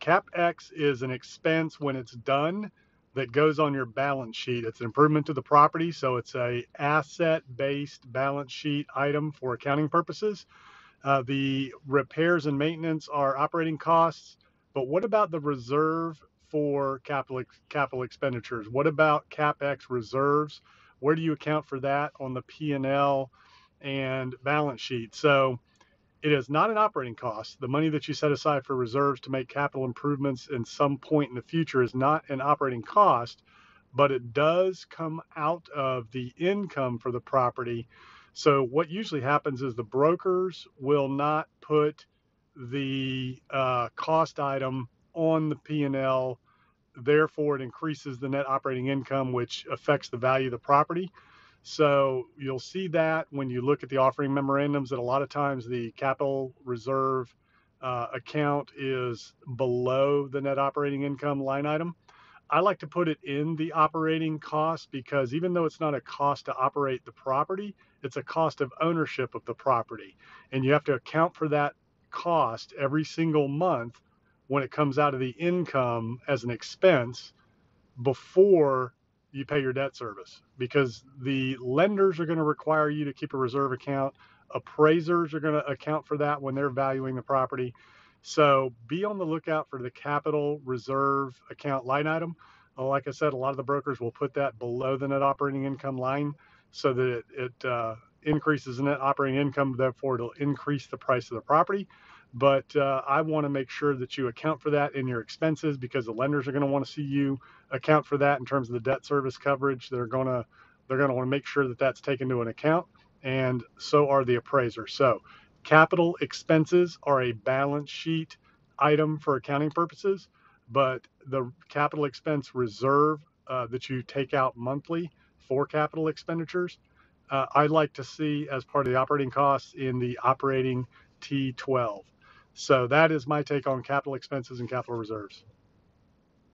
CapEx is an expense when it's done that goes on your balance sheet. It's an improvement to the property, so it's a asset-based balance sheet item for accounting purposes. Uh, the repairs and maintenance are operating costs, but what about the reserve for capital capital expenditures? What about capex reserves? Where do you account for that on the P&L and balance sheet? So it is not an operating cost. The money that you set aside for reserves to make capital improvements in some point in the future is not an operating cost, but it does come out of the income for the property. So what usually happens is the brokers will not put the uh, cost item on the P&L. Therefore, it increases the net operating income, which affects the value of the property. So you'll see that when you look at the offering memorandums that a lot of times the capital reserve uh, account is below the net operating income line item. I like to put it in the operating cost because even though it's not a cost to operate the property, it's a cost of ownership of the property. And you have to account for that cost every single month when it comes out of the income as an expense before you pay your debt service because the lenders are going to require you to keep a reserve account. Appraisers are going to account for that when they're valuing the property. So be on the lookout for the capital reserve account line item. Uh, like I said, a lot of the brokers will put that below the net operating income line so that it, it uh, increases the net operating income. Therefore, it'll increase the price of the property. But uh, I want to make sure that you account for that in your expenses because the lenders are going to want to see you account for that in terms of the debt service coverage. They're going to they're going to want to make sure that that's taken into an account, and so are the appraisers. So, capital expenses are a balance sheet item for accounting purposes, but the capital expense reserve uh, that you take out monthly for capital expenditures, uh, I'd like to see as part of the operating costs in the operating T12. So that is my take on capital expenses and capital reserves.